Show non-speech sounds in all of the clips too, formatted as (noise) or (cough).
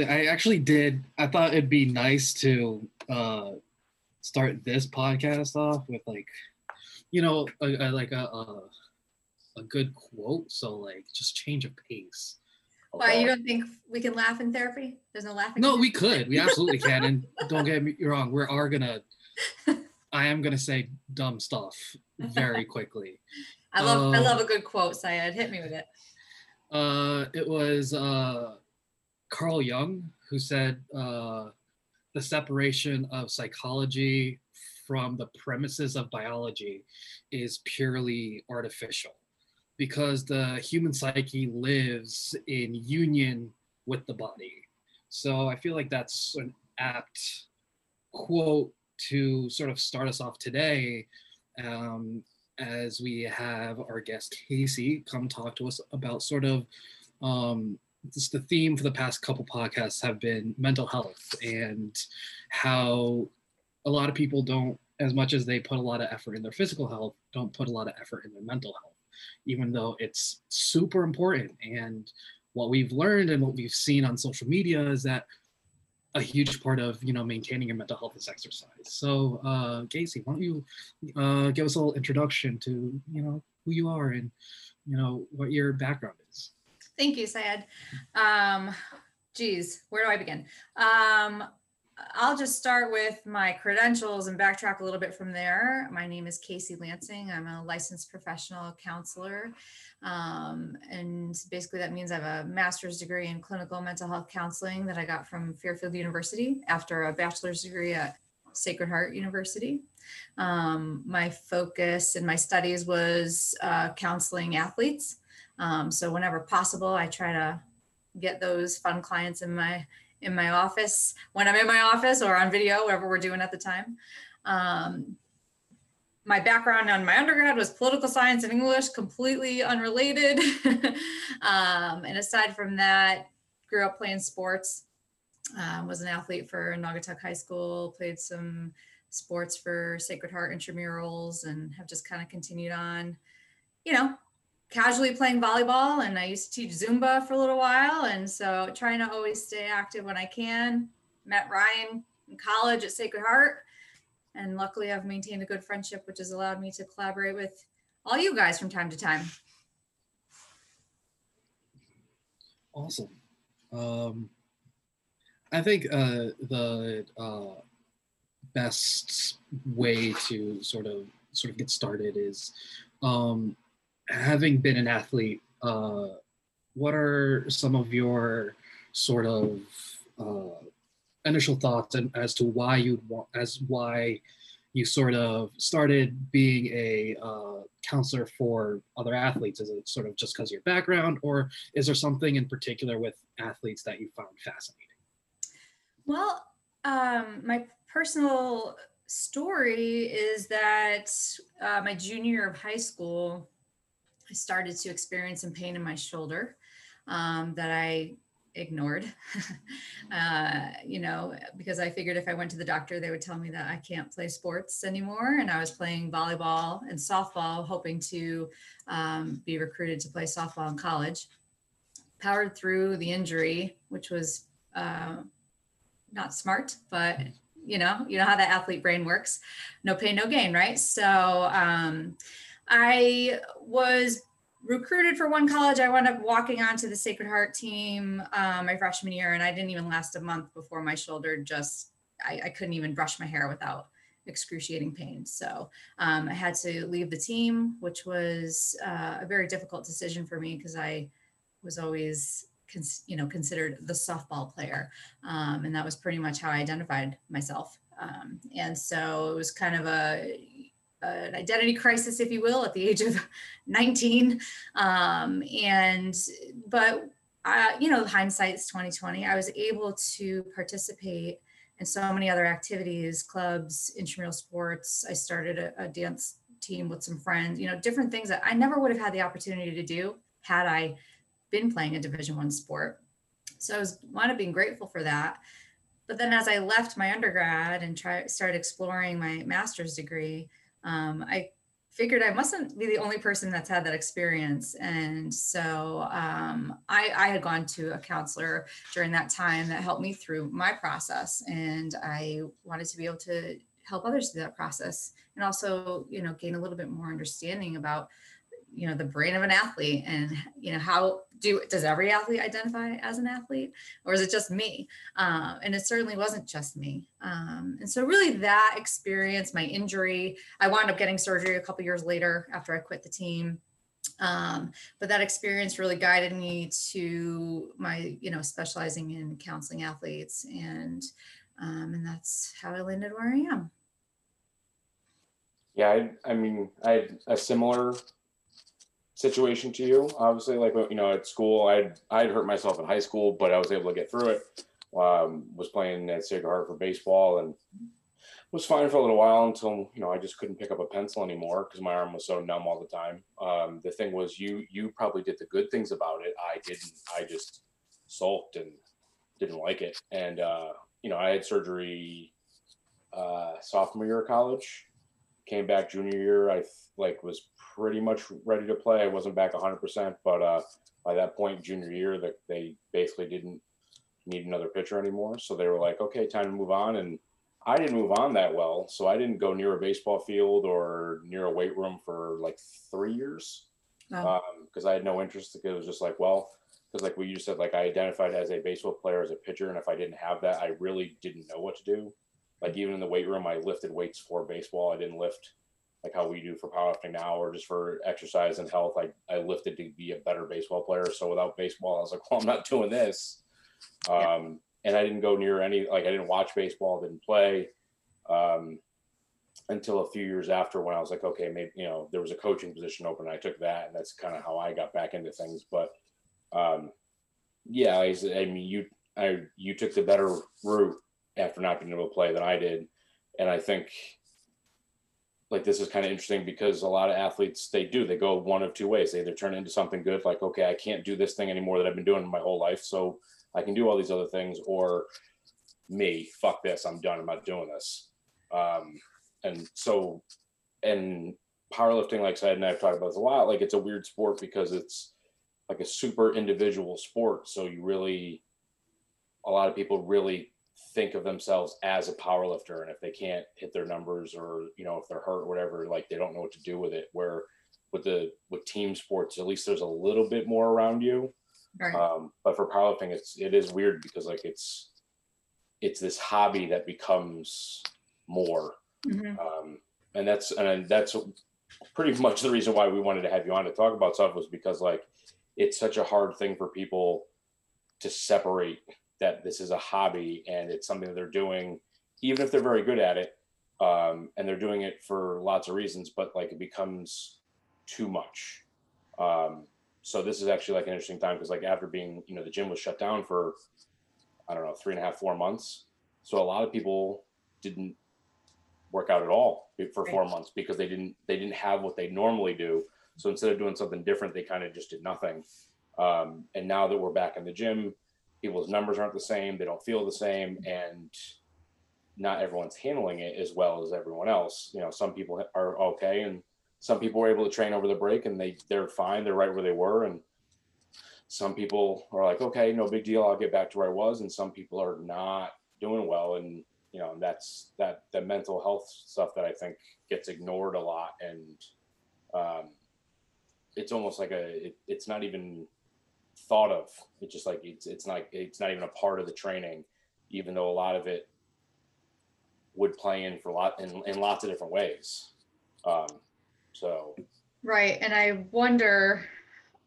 I actually did. I thought it'd be nice to uh, start this podcast off with like, you know, a, a, like a, a a good quote. So like, just change of pace. Why you don't think we can laugh in therapy? There's no laughing. No, we could. We absolutely can. And (laughs) don't get me wrong, we are gonna. I am gonna say dumb stuff very (laughs) quickly. I love I love a good quote, Syed. Hit me with it. Uh, it was uh, Carl Jung who said uh, the separation of psychology from the premises of biology is purely artificial because the human psyche lives in union with the body. So I feel like that's an apt quote to sort of start us off today um, as we have our guest Casey come talk to us about sort of um, this, the theme for the past couple podcasts have been mental health and how a lot of people don't as much as they put a lot of effort in their physical health don't put a lot of effort in their mental health even though it's super important and what we've learned and what we've seen on social media is that a huge part of you know maintaining your mental health is exercise. So, uh, Casey, why don't you uh, give us a little introduction to you know who you are and you know what your background is. Thank you, Syed. Um, geez, where do I begin? Um, I'll just start with my credentials and backtrack a little bit from there. My name is Casey Lansing. I'm a licensed professional counselor. Um, and basically, that means I have a master's degree in clinical mental health counseling that I got from Fairfield University after a bachelor's degree at Sacred Heart University. Um, my focus in my studies was uh, counseling athletes. Um, so, whenever possible, I try to get those fun clients in my in my office when I'm in my office or on video, whatever we're doing at the time. Um, my background on my undergrad was political science and English, completely unrelated. (laughs) um, and aside from that, grew up playing sports. Um, was an athlete for Naugatuck High School, played some sports for Sacred Heart intramurals, and have just kind of continued on. You know, casually playing volleyball and I used to teach Zumba for a little while. And so trying to always stay active when I can. Met Ryan in college at Sacred Heart. And luckily I've maintained a good friendship, which has allowed me to collaborate with all you guys from time to time. Awesome. Um, I think uh, the uh, best way to sort of sort of get started is um, having been an athlete, uh, what are some of your sort of uh, initial thoughts and as to why you as why you sort of started being a uh, counselor for other athletes? Is it sort of just because of your background, or is there something in particular with athletes that you found fascinating? Well, um, my personal story is that uh, my junior year of high school, started to experience some pain in my shoulder um, that I ignored, (laughs) uh, you know, because I figured if I went to the doctor, they would tell me that I can't play sports anymore. And I was playing volleyball and softball, hoping to um, be recruited to play softball in college. Powered through the injury, which was uh, not smart, but you know, you know how the athlete brain works. No pain, no gain, right? So um, I was recruited for one college. I wound up walking onto the Sacred Heart team um, my freshman year, and I didn't even last a month before my shoulder just, I, I couldn't even brush my hair without excruciating pain. So um, I had to leave the team, which was uh, a very difficult decision for me because I was always, you know, considered the softball player, um, and that was pretty much how I identified myself. Um, and so it was kind of a an identity crisis, if you will, at the age of (laughs) 19. Um, and, but, uh, you know, hindsight's 2020. I was able to participate in so many other activities, clubs, intramural sports. I started a, a dance team with some friends, you know, different things that I never would have had the opportunity to do had I been playing a division one sport. So I was one of being grateful for that. But then as I left my undergrad and try started exploring my master's degree, um, I figured I mustn't be the only person that's had that experience. And so um, I, I had gone to a counselor during that time that helped me through my process. And I wanted to be able to help others through that process and also, you know, gain a little bit more understanding about you know the brain of an athlete and you know how do does every athlete identify as an athlete or is it just me? Um, and it certainly wasn't just me. Um, and so really that experience my injury i wound up getting surgery a couple years later after i quit the team. Um, but that experience really guided me to my you know specializing in counseling athletes and um, and that's how i landed where i am. Yeah i, I mean i had a similar situation to you. Obviously, like you know, at school, I'd I'd hurt myself in high school, but I was able to get through it. Um, was playing at Sacred Heart for baseball and was fine for a little while until you know I just couldn't pick up a pencil anymore because my arm was so numb all the time. Um, the thing was, you you probably did the good things about it. I didn't. I just sulked and didn't like it. And uh, you know, I had surgery uh, sophomore year of college. Came back junior year. I like was pretty much ready to play. I wasn't back 100%, but uh, by that point, junior year, that they basically didn't need another pitcher anymore. So they were like, okay, time to move on. And I didn't move on that well. So I didn't go near a baseball field or near a weight room for like three years because oh. um, I had no interest. It was just like, well, because like what you said, like I identified as a baseball player, as a pitcher. And if I didn't have that, I really didn't know what to do. Like even in the weight room, I lifted weights for baseball. I didn't lift like how we do for powerlifting now or just for exercise and health. I, I lifted to be a better baseball player. So without baseball, I was like, well, I'm not doing this. Yeah. Um, and I didn't go near any, like I didn't watch baseball, didn't play um, until a few years after when I was like, okay, maybe, you know, there was a coaching position open. I took that and that's kind of how I got back into things. But um, yeah, I, I mean, you, I, you took the better route after not being able to play than I did. And I think like this is kind of interesting because a lot of athletes they do they go one of two ways. They either turn into something good like okay i can't do this thing anymore that i've been doing my whole life so i can do all these other things or me fuck this i'm done i'm not doing this. Um, and so and powerlifting like I and i've talked about this a lot like it's a weird sport because it's like a super individual sport so you really a lot of people really think of themselves as a power lifter and if they can't hit their numbers or you know if they're hurt or whatever like they don't know what to do with it where with the with team sports at least there's a little bit more around you right. um, but for powerlifting it's it is weird because like it's it's this hobby that becomes more mm-hmm. um, and that's and that's pretty much the reason why we wanted to have you on to talk about stuff was because like it's such a hard thing for people to separate that this is a hobby and it's something that they're doing, even if they're very good at it, um, and they're doing it for lots of reasons, but like it becomes too much. Um, so this is actually like an interesting time because like after being, you know, the gym was shut down for, I don't know, three and a half, four months. So a lot of people didn't work out at all for four months because they didn't they didn't have what they normally do. So instead of doing something different, they kind of just did nothing. Um, and now that we're back in the gym, people's numbers aren't the same, they don't feel the same, and not everyone's handling it as well as everyone else. You know, some people are okay, and some people were able to train over the break and they they're fine, they're right where they were, and some people are like, okay, no big deal, I'll get back to where I was, and some people are not doing well, and you know, that's that the mental health stuff that I think gets ignored a lot, and um, it's almost like a it, it's not even thought of. It's just like it's it's not it's not even a part of the training, even though a lot of it would play in for a lot in, in lots of different ways. Um, so right, and I wonder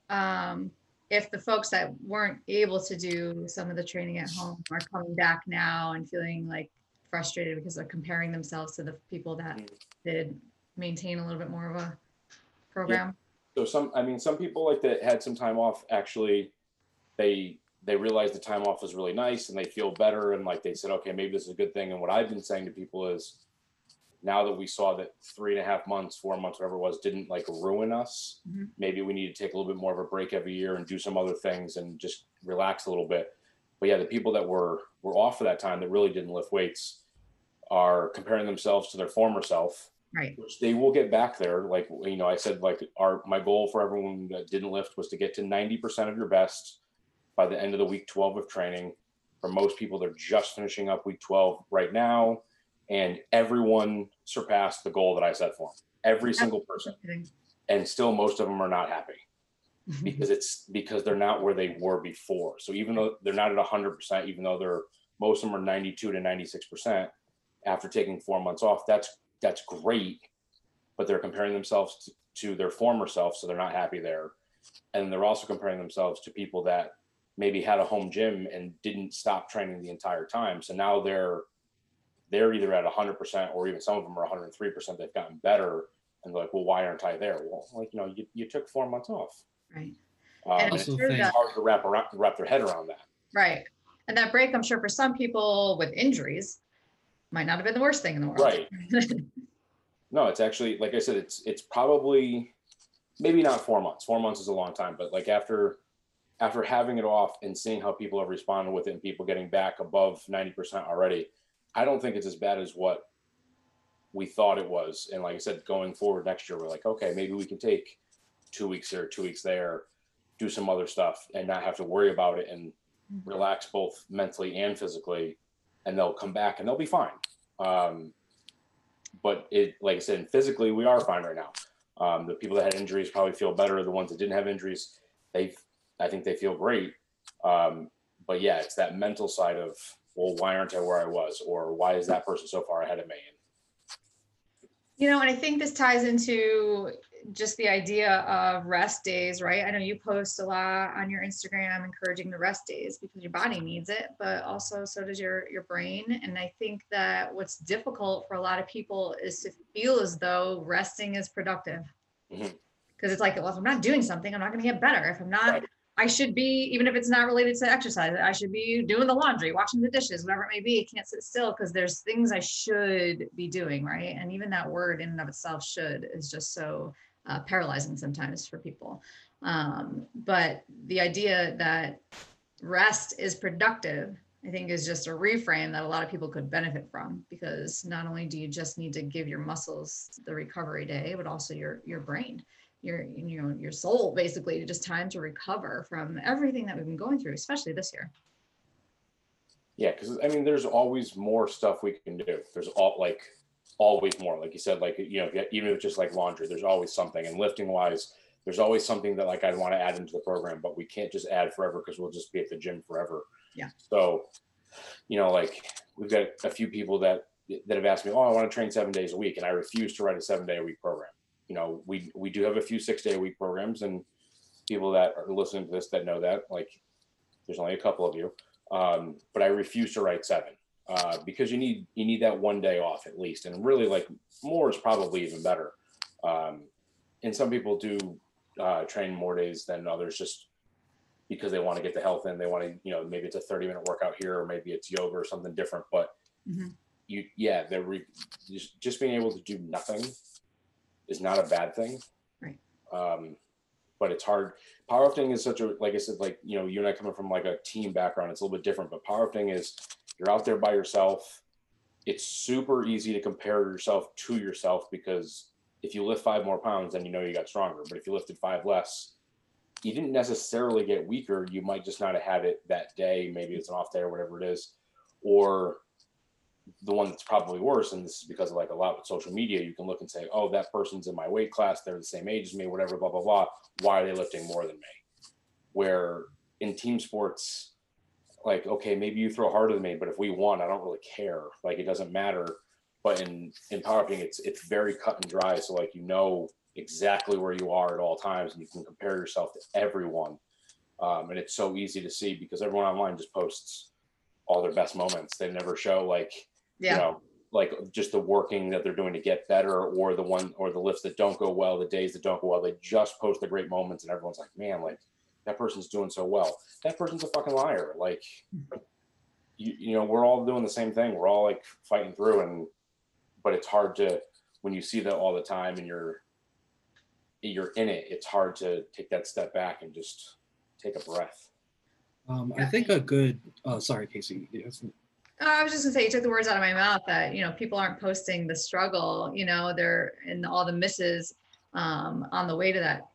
um, if the folks that weren't able to do some of the training at home are coming back now and feeling like frustrated because they're comparing themselves to the people that mm. did maintain a little bit more of a program. So some, I mean, some people like that had some time off. Actually, they they realized the time off was really nice and they feel better and like they said, okay, maybe this is a good thing. And what I've been saying to people is, now that we saw that three and a half months, four months, whatever it was, didn't like ruin us, mm-hmm. maybe we need to take a little bit more of a break every year and do some other things and just relax a little bit. But yeah, the people that were were off for that time that really didn't lift weights are comparing themselves to their former self Right. which they will get back there. Like you know, I said, like our my goal for everyone that didn't lift was to get to ninety percent of your best by the end of the week twelve of training. For most people, they're just finishing up week twelve right now, and everyone surpassed the goal that I set for them. Every single person, and still most of them are not happy mm-hmm. because it's because they're not where they were before. So even though they're not at hundred percent, even though they're most of them are ninety-two to ninety-six percent after taking four months off, that's that's great. But they're comparing themselves to, to their former self, so they're not happy there. And they're also comparing themselves to people that maybe had a home gym and didn't stop training the entire time. So now they're they're either at hundred percent or even some of them are 103 percent. They've gotten better. And they're like, well, why aren't I there? Well, like, you know, you, you took four months off. Right. Um, And it's also sure think- that- hard to wrap around, wrap their head around that. Right. And that break, I'm sure for some people with injuries, might not have been the worst thing in the world. Right. No, it's actually like I said, it's it's probably maybe not four months. Four months is a long time, but like after after having it off and seeing how people have responded with it and people getting back above 90% already, I don't think it's as bad as what we thought it was. And like I said, going forward next year, we're like, okay, maybe we can take two weeks there, two weeks there, do some other stuff and not have to worry about it and Mhm. relax both mentally and physically. And they'll come back and they'll be fine. Um, but it, like I said, physically we are fine right now. Um, the people that had injuries probably feel better. The ones that didn't have injuries, they, I think they feel great. Um, but yeah, it's that mental side of, well, why aren't I where I was, or why is that person so far ahead of me? You know, and I think this ties into just the idea of rest days, right? I know you post a lot on your Instagram encouraging the rest days because your body needs it, but also so does your your brain. And I think that what's difficult for a lot of people is to feel as though resting is productive. Because Mhm. it's like, well, if I'm not doing something, I'm not going to get better. If I'm not, Right. I should be, even if it's not related to exercise, I should be doing the laundry, washing the dishes, whatever it may be. I can't sit still because there's things I should be doing, right? And even that word in and of itself, should, is just so uh, paralyzing sometimes for people. Um, but the idea that rest is productive, I think, is just a reframe that a lot of people could benefit from because not only do you just need to give your muscles the recovery day, but also your your brain your you know your soul basically just time to recover from everything that we've been going through especially this year Yeah, because I mean, there's always more stuff we can do. There's all like always more, like you said, like you know, even if it's just like laundry, there's always something. And lifting wise, there's always something that like I'd want to add into the program, but we can't just add forever because we'll just be at the gym forever. Yeah. So, you know, like we've got a few people that that have asked me, oh, I want to train seven days a week, and I refuse to write a seven day a week program. You know, we we do have a few six day a week programs, and people that are listening to this that know that, like, there's only a couple of you um, but I refuse to write seven uh, because you need you need that one day off at least, and really like more is probably even better. Um, and some people do uh, train more days than others just because they want to get the health in. They want to you know maybe it's a thirty minute workout here, or maybe it's yoga or something different. But Mhm. you yeah, they're re- just just being able to do nothing is not a bad thing. Right. Um, but it's hard powerlifting is such a like I said, like you know, you and I coming from like a team background, it's a little bit different. But powerlifting is you're out there by yourself. It's super easy to compare yourself to yourself because if you lift five more pounds, then you know you got stronger. But if you lifted five less, you didn't necessarily get weaker. You might just not have had it that day. Maybe it's an off day or whatever it is. Or the one that's probably worse, and this is because of like a lot with social media, you can look and say, oh, that person's in my weight class, they're the same age as me, whatever, blah, blah, blah. Why are they lifting more than me? Where in team sports, like, okay, maybe you throw harder than me, but if we won, I don't really care. Like it doesn't matter. But in in powerlifting, it's it's very cut and dry. So like you know exactly where you are at all times, and you can compare yourself to everyone. Um, and it's so easy to see because everyone online just posts all their best moments. They never show like yeah you know like just the working that they're doing to get better or the one or the lifts that don't go well the days that don't go well they just post the great moments and everyone's like man like that person's doing so well that person's a fucking liar like you, you know we're all doing the same thing we're all like fighting through and but it's hard to when you see that all the time and you're you're in it it's hard to take that step back and just take a breath Um, I think a good. Uh, sorry, Casey. Uh, I was just gonna say, you took the words out of my mouth that, you know, people aren't posting the struggle, you know, they're and all the misses um, on the way to that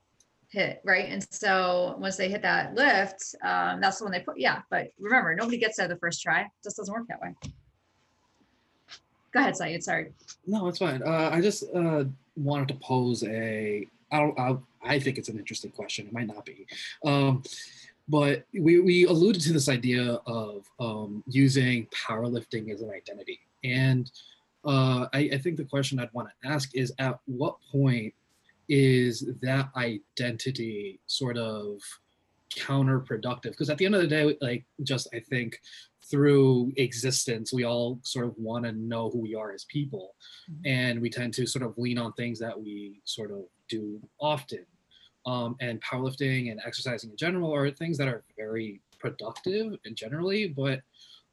hit, right? And so once they hit that lift, um, that's when they put, yeah, but remember, nobody gets there the first try. It just doesn't work that way. Go ahead, Syed, sorry. No, it's fine. Uh, I just uh, wanted to pose a. I don't. I, I think it's an interesting question. It might not be, um, but we we alluded to this idea of um, using powerlifting as an identity, and uh, I, I think the question I'd want to ask is: At what point is that identity sort of counterproductive? Because at the end of the day, like just I think through existence, we all sort of want to know who we are as people. Mhm. And we tend to sort of lean on things that we sort of do often. Um, and powerlifting and exercising in general are things that are very productive and generally, but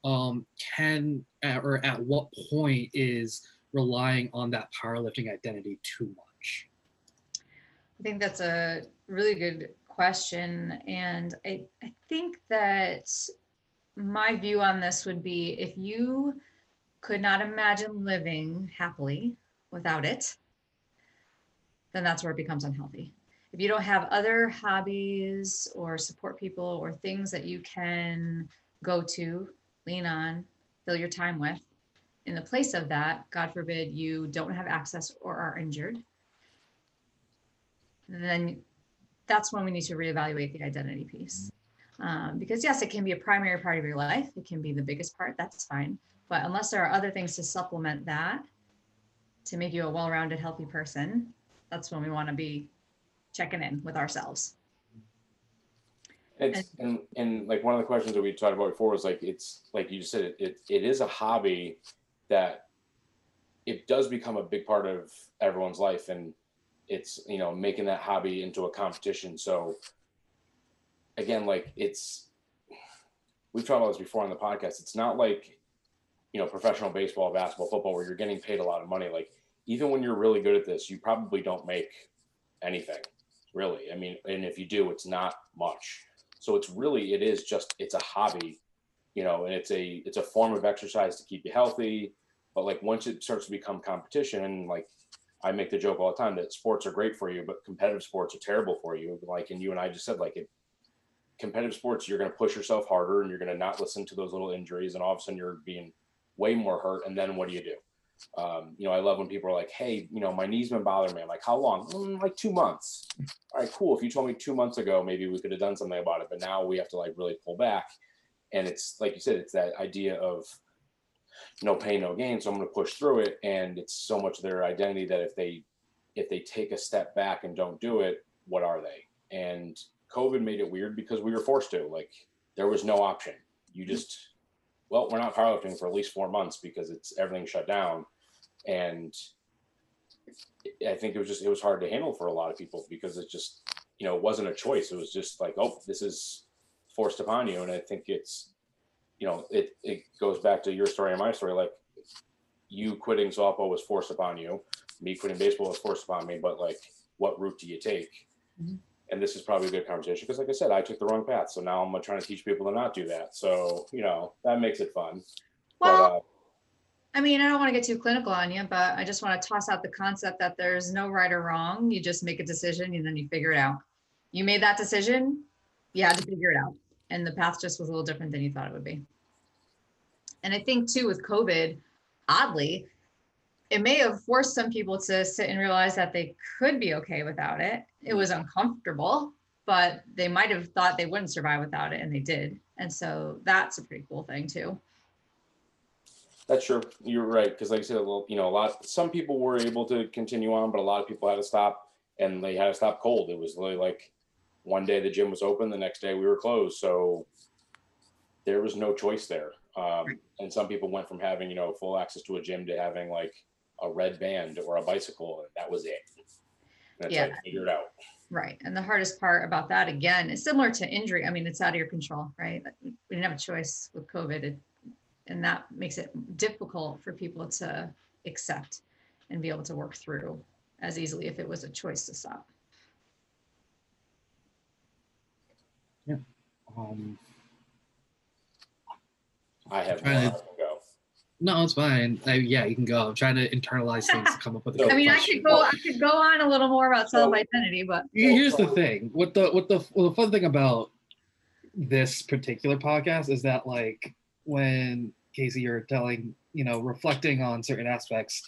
um, can or at what point is relying on that powerlifting identity too much? I think that's a really good question. And I, I think that my view on this would be if you could not imagine living happily without it, then that's where it becomes unhealthy. If you don't have other hobbies or support people or things that you can go to, lean on, fill your time with, in the place of that, God forbid you don't have access or are injured, then that's when we need to reevaluate the identity piece. Um, because yes, it can be a primary part of your life. It can be the biggest part. That's fine. But unless there are other things to supplement that to make you a well-rounded, healthy person, that's when we want to be checking in with ourselves. It's and and like one of the questions that we talked about before was like it's like you said it it, it is a hobby that it does become a big part of everyone's life and it's you know making that hobby into a competition. So again like it's we've talked about this before on the podcast. It's not like you know professional baseball basketball football where you're getting paid a lot of money. Like even when you're really good at this you probably don't make anything really. I mean and if you do it's not much. So it's really it is just it's a hobby you know and it's a it's a form of exercise to keep you healthy. But like once it starts to become competition like i make the joke all the time that sports are great for you but competitive sports are terrible for you. Like and you and i just said like it competitive sports you're going to push yourself harder and you're going to not listen to those little injuries and all of a sudden you're being way more hurt. And then what do you do um, you know, I love when people are like, "Hey, you know, my knee's been bothering me." I'm like, "How long?" Mm, like two months. (laughs) All right, cool. If you told me two months ago, maybe we could have done something about it. But now we have to like really pull back. And it's like you said, it's that idea of no pain, no gain. So I'm going to push through it, and it's so much their identity that if they if they take a step back and don't do it, what are they? And COVID made it weird because we were forced to. Like there was no option. You just well, we're not powerlifting for at least four months because it's everything shut down. And I think it was just it was hard to handle for a lot of people because it just you know it wasn't a choice. It was just like, oh, this is forced upon you. And I think it's you know it it goes back to your story and my story. Like you quitting softball was forced upon you. Me quitting baseball was forced upon me. But like, what route do you take? Mhm. And this is probably a good conversation because, like I said, I took the wrong path. So now I'm trying to teach people to not do that. So you know that makes it fun. Well, but, uh, I mean, I don't want to get too clinical on you, but I just want to toss out the concept that there's no right or wrong. You just make a decision and then you figure it out. You made that decision, you had to figure it out. And the path just was a little different than you thought it would be. And I think too with COVID, oddly, it may have forced some people to sit and realize that they could be okay without it. It was uncomfortable, but they might have thought they wouldn't survive without it and they did. And so that's a pretty cool thing too. That's true. You're right. Because like I said, a little, you know, a lot. Some people were able to continue on, but a lot of people had to stop, and they had to stop cold. It was really like one day the gym was open, the next day we were closed. So there was no choice there. Um, and some people went from having you know full access to a gym to having like a red band or a bicycle, and that was it. And it's Yeah. like figure it out. Right. And the hardest part about that, again, is similar to injury. I mean, it's out of your control, right? We didn't have a choice with COVID. it- And that makes it difficult for people to accept and be able to work through as easily if it was a choice to stop. Um, I have Trying more to- I can go. No, it's fine. I, yeah, you can go. I'm trying to internalize things to come up with. a (laughs) I I good mean, I question. could go, I could go on a little more about self-identity, but Here's the thing. What the what the well, the fun thing about this particular podcast is that like when Casey, you're telling, you know, reflecting on certain aspects,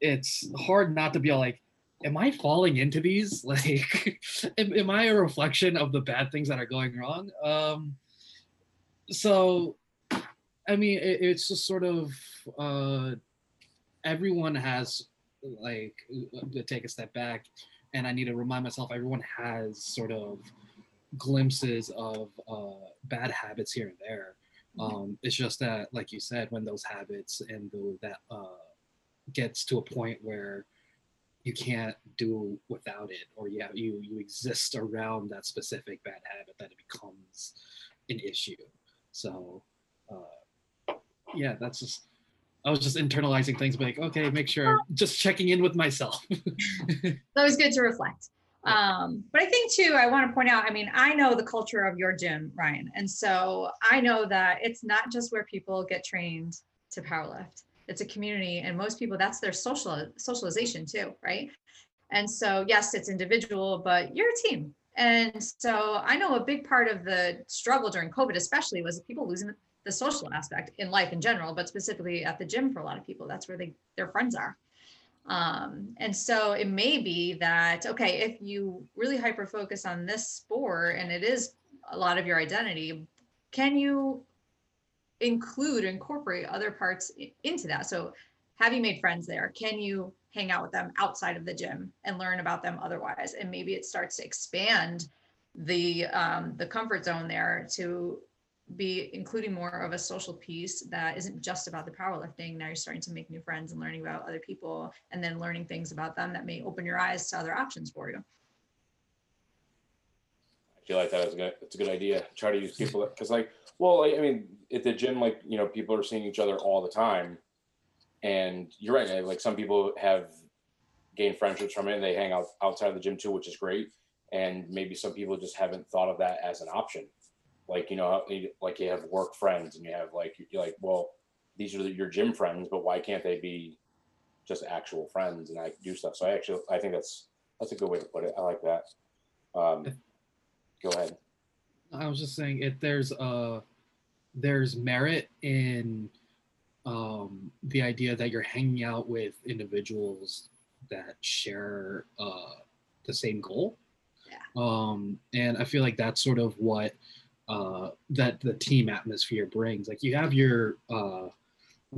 it's hard not to be like, am I falling into these? (laughs) Like, am, am I a reflection of the bad things that are going wrong? Um, so, I mean, it, it's just sort of uh, everyone has like to take a step back and I need to remind myself everyone has sort of glimpses of uh, bad habits here and there. Um, it's just that, like you said, when those habits and the, that uh, gets to a point where you can't do without it, or yeah, you you exist around that specific bad habit, that it becomes an issue. So, uh, yeah, that's just. I was just internalizing things, like, okay, make sure, just checking in with myself. (laughs) that was good to reflect. Um, but I think too, I want to point out, I mean, I know the culture of your gym, Ryan. And so I know that it's not just where people get trained to powerlift. It's a community and most people that's their social socialization too, right? And so yes, it's individual, but you're a team. And so I know a big part of the struggle during COVID, especially, was people losing the social aspect in life in general, but specifically at the gym for a lot of people. That's where they their friends are. Um, and so it may be that, okay, if you really hyper focus on this sport and it is a lot of your identity, can you include, incorporate other parts into that? So have you made friends there? Can you hang out with them outside of the gym and learn about them otherwise? And maybe it starts to expand the um, the comfort zone there to be including more of a social piece that isn't just about the powerlifting. Now you're starting to make new friends and learning about other people and then learning things about them that may open your eyes to other options for you. I feel like that is a good. It's a good idea. Try to use people because, like, well, I mean, at the gym, like, you know, people are seeing each other all the time, and you're right. Like, some people have gained friendships from it, and they hang out outside of the gym too, which is great. And maybe some people just haven't thought of that as an option. Like, you know, like you have work friends, and you have like you're like, well, these are your gym friends, but why can't they be just actual friends and I do stuff? So I actually, I think that's that's a good way to put it. I like that. Um, go ahead. I was just saying if there's uh there's merit in um the idea that you're hanging out with individuals that share uh the same goal. Yeah. Um and I feel like that's sort of what uh that the team atmosphere brings. Like you have your uh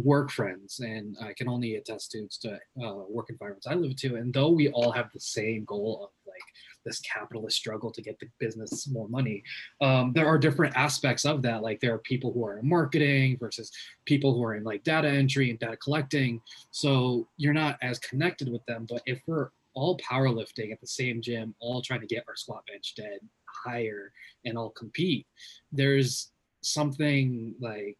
work friends and I can only attest to to uh, work environments I live to and though we all have the same goal of like this capitalist struggle to get the business more money um, there are different aspects of that like there are people who are in marketing versus people who are in like data entry and data collecting so you're not as connected with them but if we're all powerlifting at the same gym all trying to get our squat bench dead higher and all compete there's something like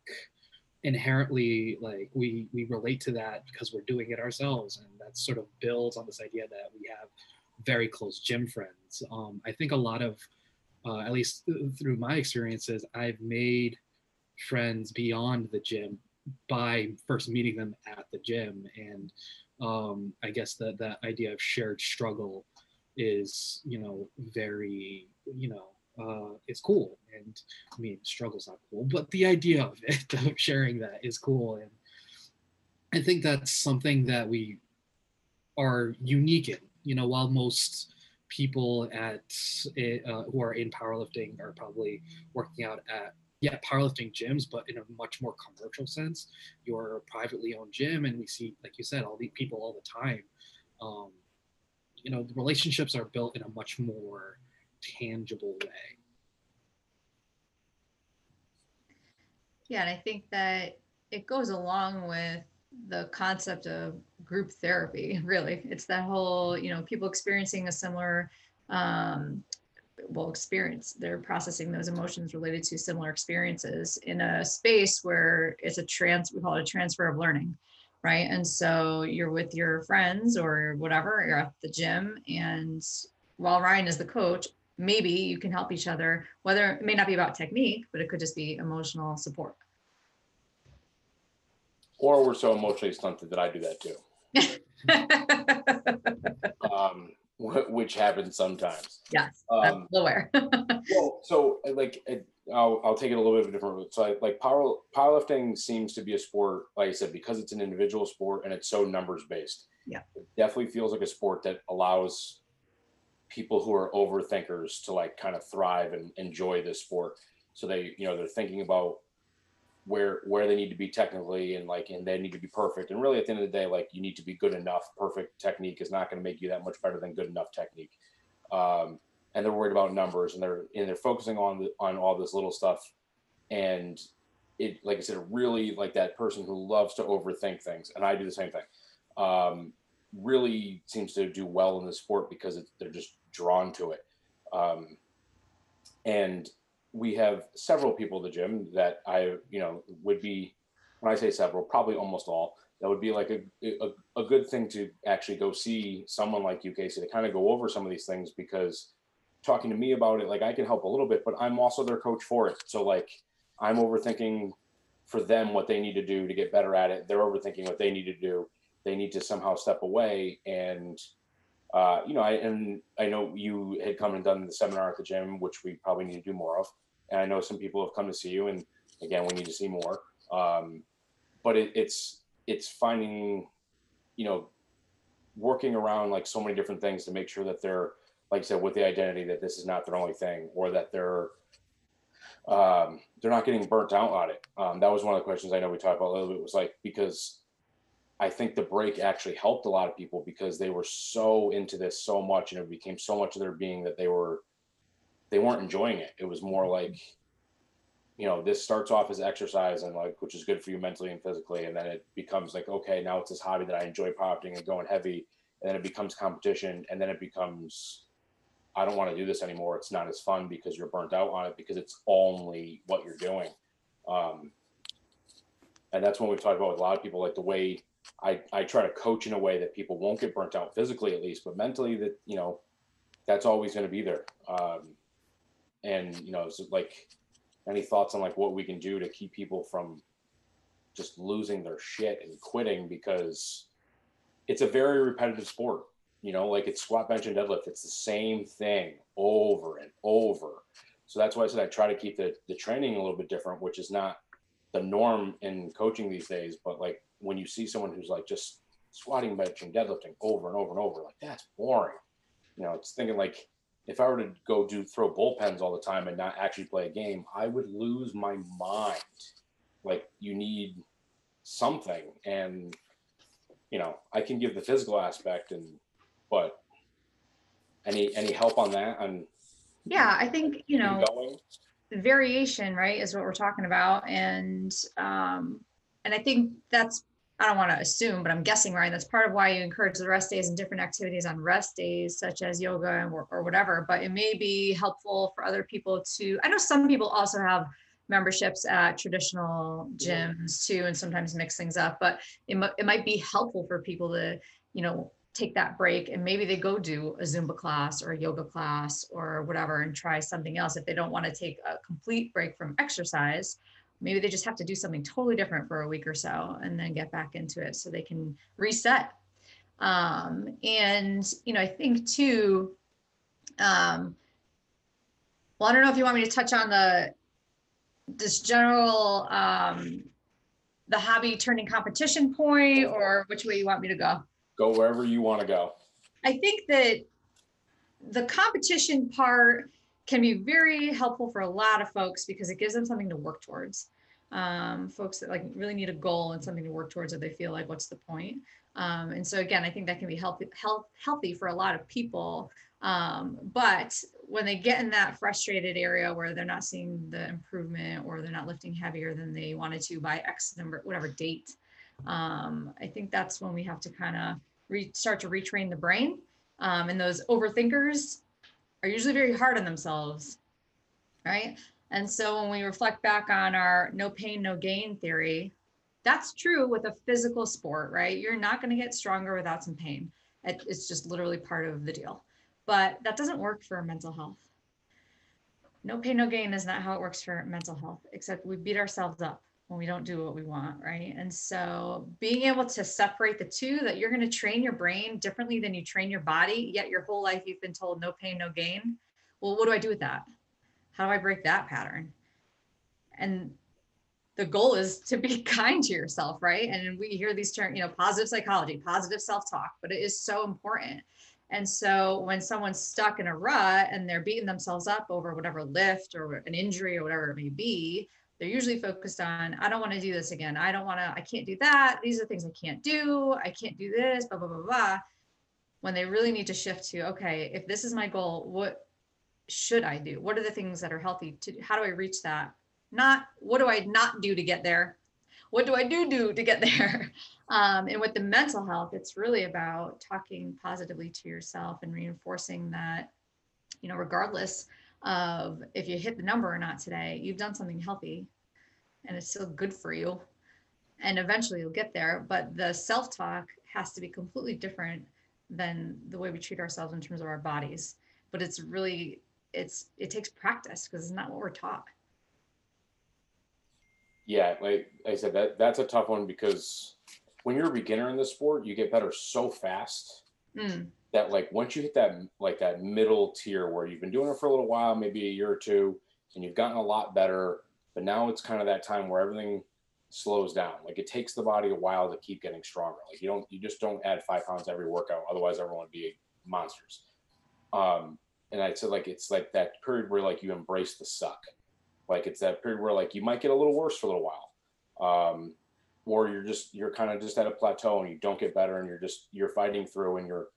inherently like we we relate to that because we're doing it ourselves. And that sort of builds on this idea that we have very close gym friends. Um, i think a lot of uh, at least through my experiences i've made friends beyond the gym by first meeting them at the gym. And um, i guess that that idea of shared struggle is you know very you know uh, it's cool and I mean, struggle's not cool, but the idea of it, (laughs) of sharing that is cool. And I think that's something that we are unique in. You know, while most people at uh, who are in powerlifting are probably working out at yeah powerlifting gyms, but in a much more commercial sense. You're a privately owned gym, and we see, like you said, all these people all the time. Um, you know, the relationships are built in a much more tangible way. Yeah, and I think that it goes along with the concept of group therapy, (laughs) really. It's that whole, you know, people experiencing a similar um well experience they're processing those emotions related to similar experiences in a space where it's a trans we call it a transfer of learning right and so you're with your friends or whatever you're at the gym and while ryan is the coach maybe you can help each other whether it may not be about technique but it could just be emotional support or we're so emotionally stunted that I do that too. (laughs) Wh- (laughs) which happens sometimes. yes, I'm Um, aware. (laughs) well, so uh, like I'll, I'll take it a little bit of a different route. So I, like power powerlifting seems to be a sport, like I said, because it's an individual sport and it's so numbers based. Yeah. It definitely feels like a sport that allows people who are overthinkers to like kind of thrive and enjoy this sport. So they, you know, they're thinking about where where they need to be technically and like and they need to be perfect. And really at the end of the day, like you need to be good enough. Perfect technique is not going to make you that much better than good enough technique. Um, and they're worried about numbers and they're and they're focusing on the, on all this little stuff and it like i said really like that person who loves to overthink things and i do the same thing um, really seems to do well in the sport because they're just drawn to it um, and we have several people at the gym that i you know would be when i say several probably almost all that would be like a, a, a good thing to actually go see someone like you casey to kind of go over some of these things because talking to me about it, like I can help a little bit, but I'm also their coach for it. So like I'm overthinking for them what they need to do to get better at it. They're overthinking what they need to do. They need to somehow step away. And uh, you know, I and I know you had come and done the seminar at the gym, which we probably need to do more of. And I know some people have come to see you, and again, we need to see more. Um, but it, it's it's finding, you know, working around like so many different things to make sure that they're like I said, with the identity that this is not their only thing, or that they're um, they're not getting burnt out on it. Um, that was one of the questions I know we talked about a little bit. Was like because I think the break actually helped a lot of people because they were so into this so much, and it became so much of their being that they were they weren't enjoying it. It was more like you know this starts off as exercise and like which is good for you mentally and physically and then it becomes like okay now it's this hobby that i enjoy powerlifting and going heavy and then it becomes competition and then it becomes I don't want to do this anymore. It's not as fun because you're burnt out on it because it's only what you're doing. Um, and that's when we've talked about with a lot of people, like the way I, I try to coach in a way that people won't get burnt out physically at least, but mentally that, you know, that's always going to be there. Um, and, you know, like any thoughts on like what we can do to keep people from just losing their shit and quitting because it's a very repetitive sport you know, like it's squat, bench, and deadlift. It's the same thing over and over. So that's why I said I try to keep the, the training a little bit different, which is not the norm in coaching these days. But like when you see someone who's like just squatting, benching, deadlifting over and over and over, like that's boring. You know, it's thinking like if I were to go do throw bullpens all the time and not actually play a game, I would lose my mind. Like you need something. And, you know, I can give the physical aspect and but any any help on that on Yeah, I think, you know, going? variation, right, is what we're talking about. And um, and I think that's I don't want to assume, but I'm guessing, right? That's part of why you encourage the rest days and different activities on rest days, such as yoga or, or whatever. But it may be helpful for other people to. I know some people also have memberships at traditional gyms too, and sometimes mix things up. But it, it might be helpful for people to, you know, take that break and maybe they go do a Zumba class or a yoga class or whatever and try something else. If they don't want to take a complete break from exercise, maybe they just have to do something totally different for a week or so and then get back into it so they can reset. Um, and, you know, I think too, um, well, I don't know if you want me to touch on the, this general, um, the hobby turning competition point or which way you want me to go? Go wherever you want to go. I think that the competition part can be very helpful for a lot of folks because it gives them something to work towards. Um, folks that like really need a goal and something to work towards, or they feel like, what's the point? Um, and so again, I think that can be healthy, health, healthy for a lot of people. Um, but when they get in that frustrated area where they're not seeing the improvement or they're not lifting heavier than they wanted to by X number, whatever date, um, I think that's when we have to kind of re- start to retrain the brain. Um, and those overthinkers are usually very hard on themselves, right? And so when we reflect back on our no pain, no gain theory, that's true with a physical sport, right? You're not going to get stronger without some pain. It, it's just literally part of the deal. But that doesn't work for mental health. No pain, no gain is not how it works for mental health, except we beat ourselves up when we don't do what we want, right? And so being able to separate the two that you're going to train your brain differently than you train your body, yet your whole life you've been told no pain, no gain. Well, what do I do with that? How do I break that pattern? And the goal is to be (laughs) kind to yourself, right? And we hear these terms, you know, positive psychology, positive self talk, but it is so important. And so when someone's stuck in a rut and they're beating themselves up over whatever lift or an injury or whatever it may be, they're usually focused on, I don't want to do this again. I don't want to, I can't do that. These are things I can't do. I can't do this, blah, blah, blah, blah. When they really need to shift to, okay, if this is my goal, what should I do? What are the things that are healthy to how do I reach that? Not what do I not do to get there? What do I do do to get (laughs) there? Um, and with the mental health, it's really about talking positively to yourself and reinforcing that, you know, regardless of if you hit the number or not today, you've done something healthy and it's still good for you. And eventually you'll get there. But the self talk has to be completely different than the way we treat ourselves in terms of our bodies. But it's really, it's, it takes practice because it's not what we're taught. Yeah, like I said, that that's a tough one because when you're a beginner in the sport, you get better so fast. Mm that like once you hit that like that middle tier where you've been doing it for a little while, maybe a year or two, and you've gotten a lot better, but now it's kind of that time where everything slows down. Like it takes the body a while to keep getting stronger. Like you don't you just don't add five pounds every workout, otherwise everyone would be monsters. Um, and I said like it's like that period where like you embrace the suck. Like it's that period where like you might get a little worse for a little while. Um, or you're just you're kind of just at a plateau and you don't get better and you're just you're fighting through and you're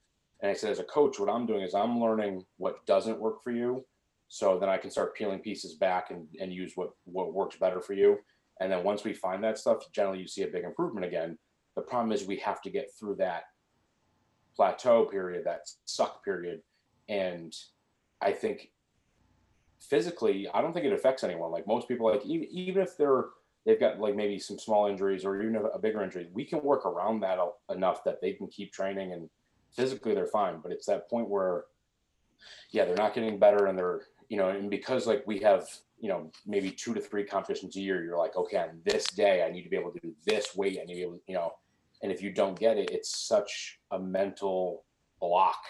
and I said, as a coach, what I'm doing is I'm learning what doesn't work for you. So then I can start peeling pieces back and, and use what, what works better for you. And then once we find that stuff, generally you see a big improvement again. The problem is we have to get through that plateau period, that suck period. And I think physically, I don't think it affects anyone. Like most people, like even, even if they're, they've got like maybe some small injuries or even a bigger injury, we can work around that enough that they can keep training and physically they're fine, but it's that point where, yeah, they're not getting better and they're, you know, and because like we have, you know, maybe two to three competitions a year, you're like, okay, on this day, I need to be able to do this weight. I need to be able, you know, and if you don't get it, it's such a mental block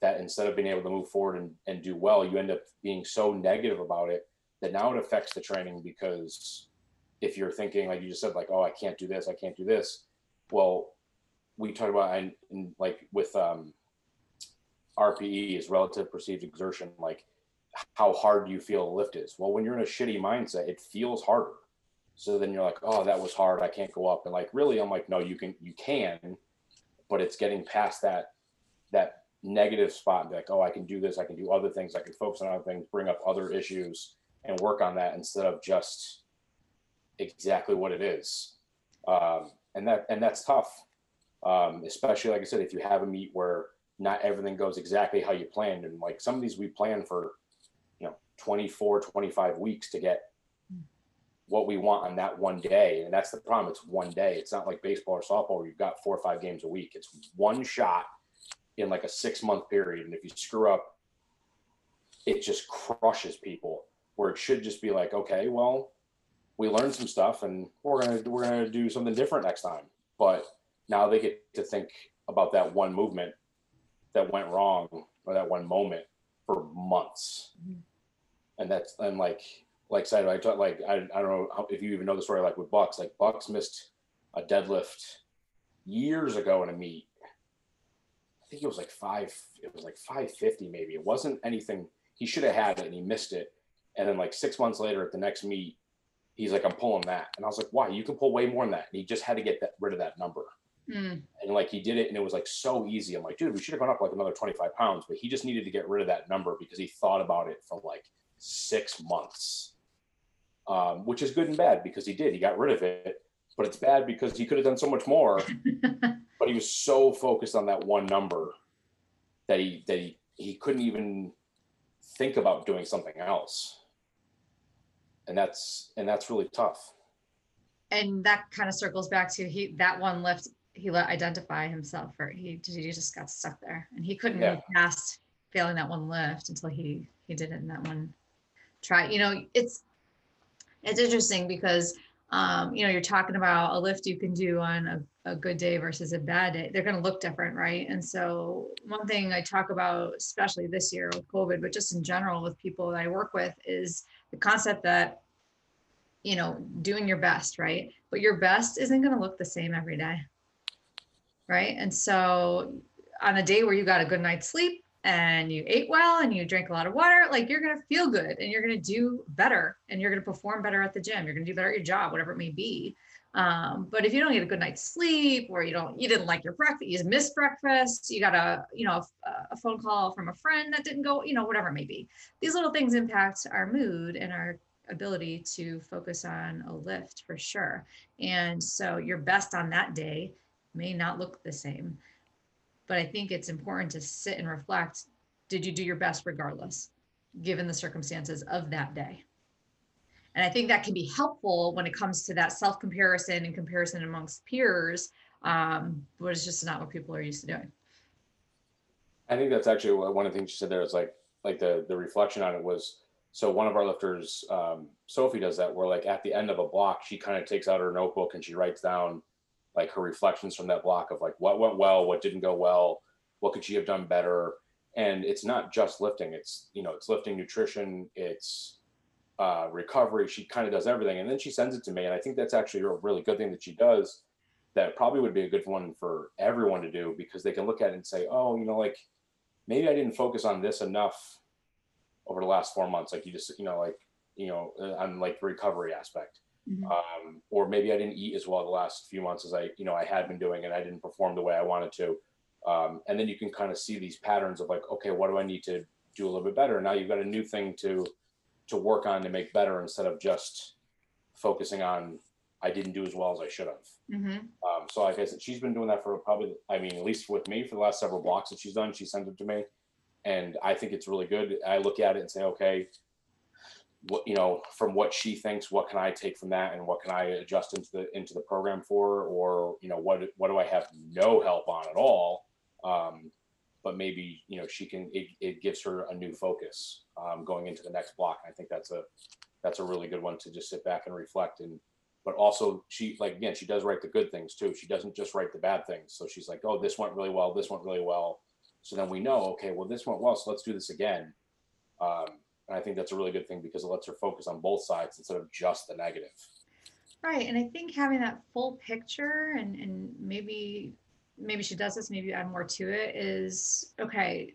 that instead of being able to move forward and, and do well, you end up being so negative about it that now it affects the training because if you're thinking, like you just said, like, oh, I can't do this, I can't do this. Well, we talked about in, in like with um, RPE is relative perceived exertion, like how hard do you feel a lift is? Well, when you're in a shitty mindset, it feels harder. So then you're like, oh, that was hard. I can't go up. And like, really, I'm like, no, you can, you can, but it's getting past that, that negative spot like, oh, I can do this. I can do other things. I can focus on other things, bring up other issues and work on that instead of just exactly what it is. Um, and that, and that's tough um, especially like I said, if you have a meet where not everything goes exactly how you planned. And like some of these we plan for, you know, 24, 25 weeks to get what we want on that one day. And that's the problem. It's one day. It's not like baseball or softball where you've got four or five games a week. It's one shot in like a six month period. And if you screw up, it just crushes people where it should just be like, okay, well, we learned some stuff and we're gonna we're gonna do something different next time. But now they get to think about that one movement that went wrong or that one moment for months. Mm-hmm. And that's and like like said, I thought like I, I don't know how, if you even know the story like with Bucks, like Bucks missed a deadlift years ago in a meet. I think it was like five, it was like 550 maybe. It wasn't anything he should have had it and he missed it. And then like six months later at the next meet, he's like, I'm pulling that. And I was like, why? You can pull way more than that. And he just had to get that, rid of that number. Mm. And like he did it and it was like so easy. I'm like, dude, we should have gone up like another 25 pounds, but he just needed to get rid of that number because he thought about it for like six months. Um, which is good and bad because he did. He got rid of it, but it's bad because he could have done so much more. (laughs) but he was so focused on that one number that he that he, he couldn't even think about doing something else. And that's and that's really tough. And that kind of circles back to he that one lift he let identify himself or he, he just got stuck there and he couldn't yeah. move past failing that one lift until he he did it in that one try you know it's it's interesting because um, you know, you're talking about a lift you can do on a, a good day versus a bad day. They're going to look different, right? And so, one thing I talk about, especially this year with COVID, but just in general with people that I work with, is the concept that, you know, doing your best, right? But your best isn't going to look the same every day, right? And so, on a day where you got a good night's sleep, and you ate well and you drank a lot of water, like you're going to feel good and you're going to do better and you're going to perform better at the gym. You're going to do better at your job, whatever it may be. Um, but if you don't get a good night's sleep or you don't, you didn't like your breakfast, you missed breakfast, you got a, you know, a, a phone call from a friend that didn't go, you know, whatever it may be. These little things impact our mood and our ability to focus on a lift for sure. And so you're best on that day may not look the same but I think it's important to sit and reflect did you do your best regardless, given the circumstances of that day? And I think that can be helpful when it comes to that self comparison and comparison amongst peers, um, but it's just not what people are used to doing. I think that's actually one of the things you said there is like like the the reflection on it was so one of our lifters um, Sophie does that where like at the end of a block she kind of takes out her notebook and she writes down like her reflections from that block of like what went well, what didn't go well, what could she have done better. And it's not just lifting; it's you know, it's lifting, nutrition, it's uh, recovery. She kind of does everything, and then she sends it to me. And I think that's actually a really good thing that she does. That probably would be a good one for everyone to do because they can look at it and say, oh, you know, like maybe I didn't focus on this enough over the last four months. Like you just, you know, like you know, uh, on like the recovery aspect Mm-hmm. Um, or maybe I didn't eat as well the last few months as I, you know, I had been doing, and I didn't perform the way I wanted to. Um, and then you can kind of see these patterns of like, okay, what do I need to do a little bit better? Now you've got a new thing to to work on to make better instead of just focusing on I didn't do as well as I should have. Mm-hmm. Um, so like I said, she's been doing that for probably, I mean, at least with me for the last several blocks that she's done. She sent it to me, and I think it's really good. I look at it and say, okay, what you know from what she thinks what can i take from that and what can i adjust into the into the program for? Or you know what what do i have no help on at all? Um, but maybe you know she can it, it gives her a new focus um, going into the next block. I think that's a that's a really good one to just sit back and reflect. And but also she like again she does write the good things too. She doesn't just write the bad things. So she's like oh this went really well. This went really well. So then we know okay well this went well. So let's do this again. Um, and I think that's a really good thing because it lets her focus on both sides instead of just the negative. Right. And I think having that full picture and, and maybe maybe she does this, maybe add more to it is okay,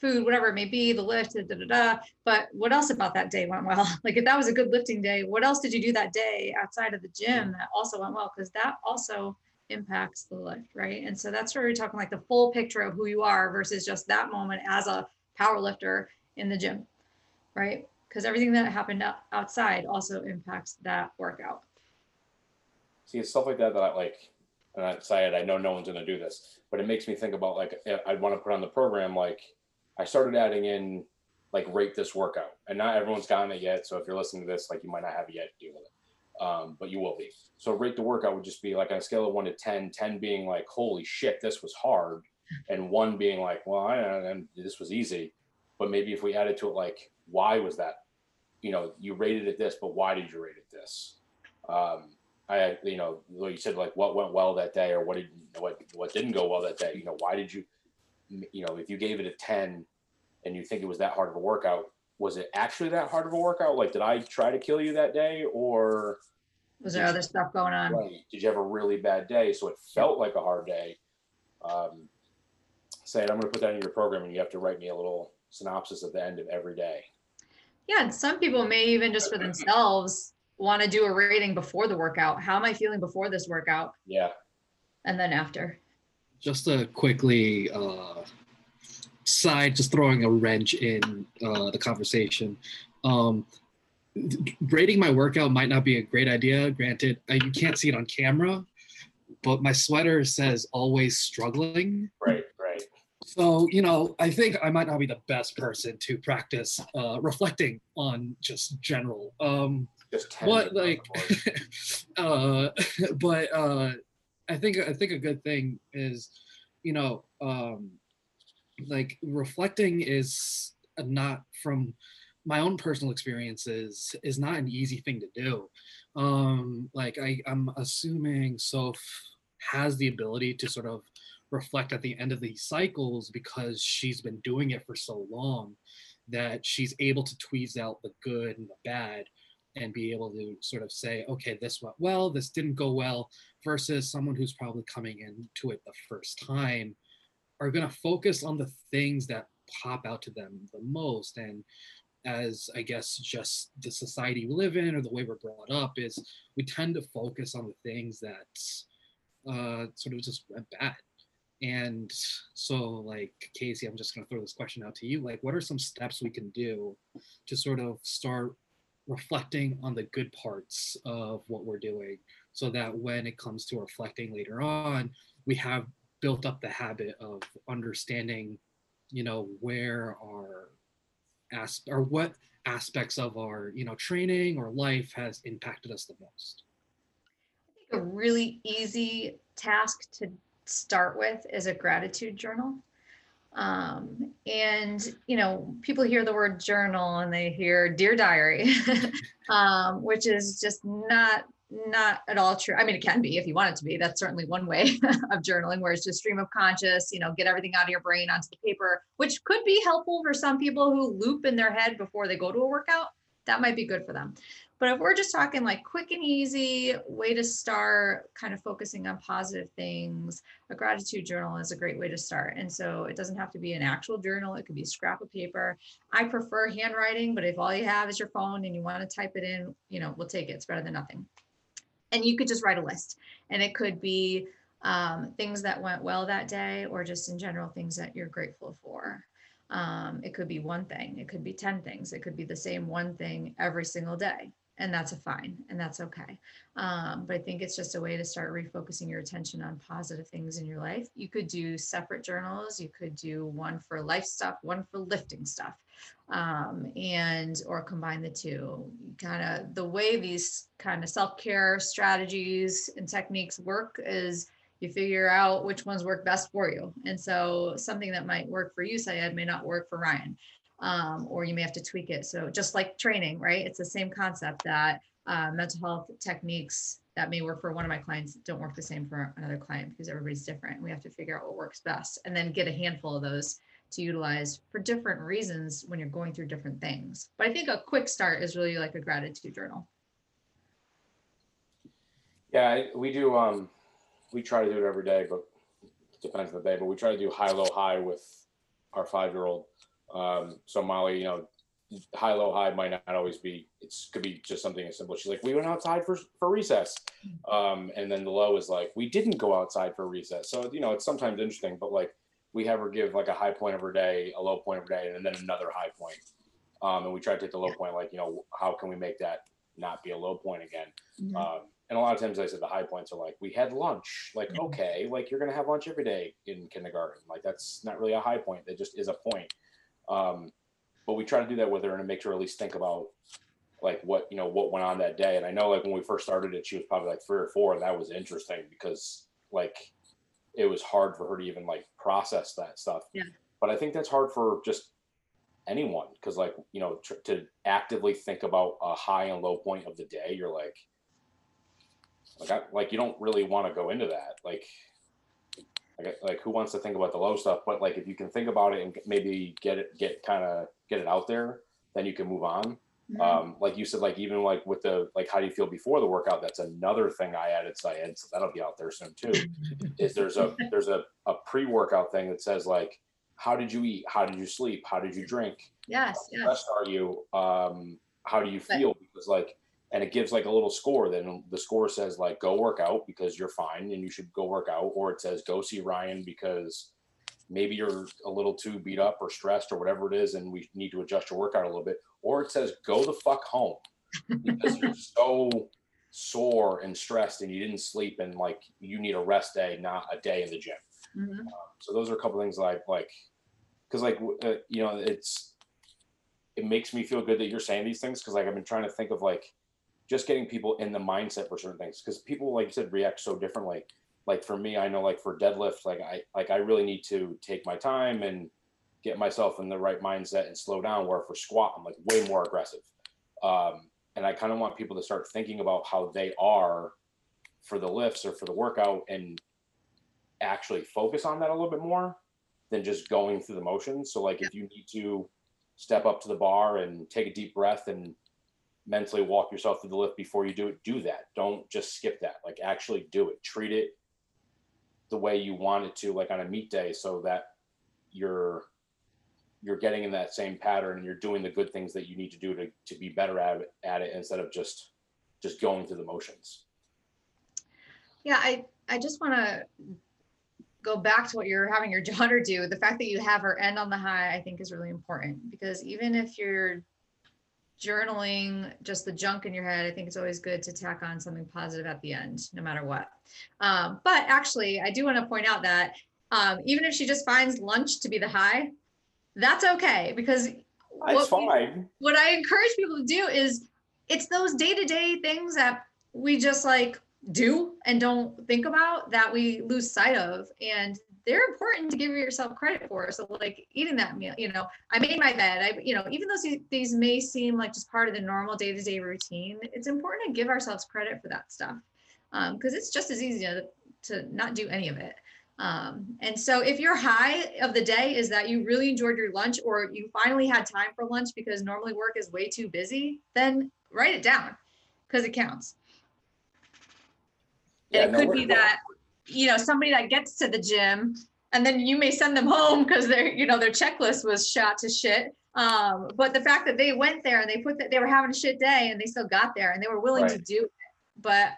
food, whatever it may be, the lift, da, da, da, da, but what else about that day went well? (laughs) Like if that was a good lifting day, what else did you do that day outside of the gym mm-hmm. that also went well? Because that also impacts the lift, right? And so that's where we're talking like the full picture of who you are versus just that moment as a power lifter in the gym, right? Because everything that happened outside also impacts that workout. See, it's stuff like that that I like, and I say it, I know no one's going to do this, but it makes me think about like, I'd want to put on the program, like, I started adding in like rate this workout, and not everyone's gotten it yet. So if you're listening to this, like, you might not have it yet, deal with it. Um, but you will be. So rate the workout would just be like on a scale of one to 10, 10 being like, holy shit, this was hard. And one being like, well, I, I, this was easy but maybe if we added to it like why was that? You know you rated it this but why did you rate it this? Um i you know like you said like what went well that day or what did what what didn't go well that day? You know why did you you know if you gave it a 10 and you think it was that hard of a workout was it actually that hard of a workout? Like did i try to kill you that day or was there other stuff going on? Right, did you have a really bad day? So it felt like a hard day. Um saying i'm going to put that in your program and you have to write me a little synopsis at the end of every day. Yeah, and some people may even just for themselves want to do a rating before the workout. How am I feeling before this workout? Yeah. And then after. Just to quickly uh, side, just throwing a wrench in uh, the conversation. Um, rating my workout might not be a great idea. Granted, uh, you can't see it on camera, but my sweater says always struggling. Right. So, you know, I think I might not be the best person to practice uh, reflecting on just general. Um, just what like, (laughs) uh, (laughs) but uh, I think I think a good thing is, you know, um, like reflecting is not from my own personal experiences is not an easy thing to do. Um, like I, I'm assuming Soph has the ability to sort of reflect at the end of these cycles because she's been doing it for so long that she's able to tweeze out the good and the bad and be able to sort of say, okay, this went well, this didn't go well, versus someone who's probably coming into it the first time are going to focus on the things that pop out to them the most. And as I guess just the society we live in or the way we're brought up is we tend to focus on the things that uh, sort of just went bad. And so, like Kacy, I'm just going to throw this question out to you. Like, what are some steps we can do to sort of start reflecting on the good parts of what we're doing so that when it comes to reflecting later on, we have built up the habit of understanding, you know, where our as or what aspects of our, you know, training or life has impacted us the most. I think a really easy task to start with is a gratitude journal. Um, and you know, people hear the word journal and they hear dear diary, (laughs) um, which is just not not at all true. I mean, it can be if you want it to be. That's certainly one way (laughs) of journaling, where it's just stream of conscious, you know, get everything out of your brain onto the paper, which could be helpful for some people who loop in their head before they go to a workout. That might be good for them. But if we're just talking like quick and easy way to start kind of focusing on positive things, a gratitude journal is a great way to start. And so it doesn't have to be an actual journal, it could be a scrap of paper. I prefer handwriting, but if all you have is your phone and you want to type it in, you know, we'll take it. It's better than nothing. And you could just write a list, and it could be um, things that went well that day, or just in general things that you're grateful for. Um, it could be one thing, it could be 10 things, it could be the same one thing every single day and that's a fine and that's okay. Um, but i think it's just a way to start refocusing your attention on positive things in your life. You could do separate journals you could do one for life stuff one for lifting stuff um, and or combine the two. Kind of the way these kind of self-care strategies and techniques work is you figure out which ones work best for you. And so something that might work for you Syed may not work for ryan um, or you may have to tweak it. So just like training, right? It's the same concept that uh, mental health techniques that may work for one of my clients don't work the same for another client because everybody's different. We have to figure out what works best and then get a handful of those to utilize for different reasons when you're going through different things. But I think a quick start is really like a gratitude journal. Yeah, we do. Um, we try to do it every day, but it depends on the day. But we try to do high, low, high with our five-year-old um, so Molly, you know, high, low, high might not always be. It's could be just something as simple. She's like, we went outside for for recess, um, and then the low is like, we didn't go outside for recess. So you know, it's sometimes interesting, but like we have her give like a high point of her day, a low point of her day, and then another high point. Um, and we try to take the low point, like you know, how can we make that not be a low point again? Mm-hmm. Um, and a lot of times I said the high points are like we had lunch, like mm-hmm. okay, like you're gonna have lunch every day in kindergarten, like that's not really a high point. That just is a point. Um, but we try to do that with her and it makes her at least think about like what you know what went on that day. And I know like when we first started it, she was probably like three or four, and that was interesting because like it was hard for her to even like process that stuff. Yeah. But I think that's hard for just anyone because like you know tr- to actively think about a high and low point of the day, you're like like I, like you don't really want to go into that like like, like who wants to think about the low stuff? But like if you can think about it and maybe get it get kind of get it out there then you can move on. Mm-hmm. um like you said like even like with the like how do you feel before the workout? That's another thing i added Syed, so that'll be out there soon too. (laughs) Is there's a there's a, a pre-workout thing that says like how did you eat? How did you sleep? How did you drink? Yes how yes. are you? Um how do you feel? Because like and it gives like a little score. Then the score says like go work out because you're fine and you should go work out, or it says go see Ryan because maybe you're a little too beat up or stressed or whatever it is, and we need to adjust your workout a little bit, or it says go the fuck home because you're (laughs) so sore and stressed and you didn't sleep and like you need a rest day, not a day in the gym. Mm-hmm. Um, so those are a couple things that I like because like uh, you know it's it makes me feel good that you're saying these things because like I've been trying to think of like just getting people in the mindset for certain things because people like you said react so differently like for me i know like for deadlift like i like i really need to take my time and get myself in the right mindset and slow down. Where for squat, I'm like way more aggressive. Um, and I kind of want people to start thinking about how they are for the lifts or for the workout and actually focus on that a little bit more than just going through the motions. So like if you need to step up to the bar and take a deep breath and mentally walk yourself through the lift before you do it, do that. Don't just skip that. Like actually do it. Treat it the way you want it to, like on a meet day, so that you're you're getting in that same pattern and you're doing the good things that you need to do to, to be better at at it instead of just just going through the motions. Yeah, I I just want to go back to what you're having your (laughs) daughter do. The fact that you have her end on the high, I think, is really important because even if you're journaling just the junk in your head, I think it's always good to tack on something positive at the end, no matter what. Um, but actually, I do want to point out that um, even if she just finds lunch to be the high, that's okay because what we- fine. what I encourage people to do is it's those day to day things that we just like do and don't think about that we lose sight of. And they're important to give yourself credit for. So, like eating that meal, you know, I made my bed. I, you know, even though these- these may seem like just part of the normal day to day routine, it's important to give ourselves credit for that stuff because it's just as easy to, to not do any of it. Um, and so if your high of the day is that you really enjoyed your lunch or you finally had time for lunch because normally work is way too busy, then write it down because it counts. Yeah, and it no, could be that, you know, somebody that gets to the gym and then you may send them home because their, you know, their checklist was shot to shit. Um, but the fact that they went there and they put that they were having a shit day and they still got there and they were willing to do it, but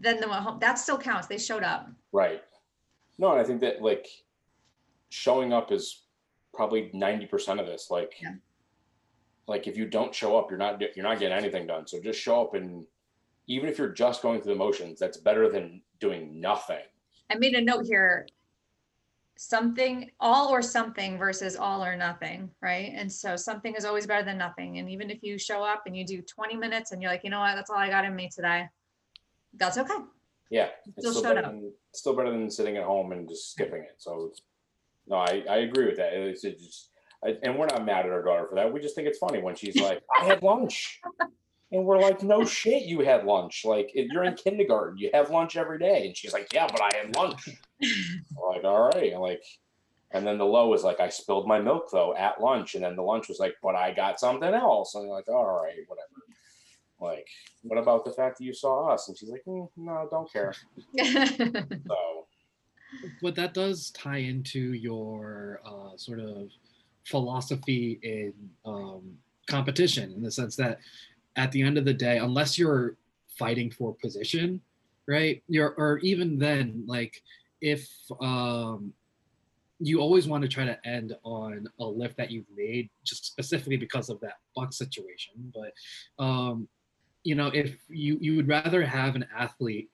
then they went home. That still counts. They showed up. Right. No, and I think that like showing up is probably 90% of this. Like, Yeah. like if you don't show up, you're not, you're not getting anything done. So just show up and even if you're just going through the motions, that's better than doing nothing. I made a note here. Something, all or something versus all or nothing, right? And so something is always better than nothing. And even if you show up and you do 20 minutes and you're like, you know what, that's all I got in me today. That's okay. Yeah. It's Still still better up. than, still better than sitting at home and just skipping it. So no, I, I agree with that. It's, it's just, I, and we're not mad at our daughter for that. We just think it's funny when she's like, I had lunch. (laughs) And we're like, no shit, you had lunch. Like you're in kindergarten, you have lunch every day. And she's like, yeah, but I had lunch. Like, all right. And like, and then the low is like, I spilled my milk though at lunch. And then the lunch was like, but I got something else. And you're like, all right, whatever. Like, what about the fact that you saw us? And she's like, "Mm, no, don't care. (laughs) So but that does tie into your uh, sort of philosophy in um, competition in the sense that at the end of the day unless you're fighting for position right you're or even then like if um, you always want to try to end on a lift that you've made just specifically because of that buck situation but um, you know if you you would rather have an athlete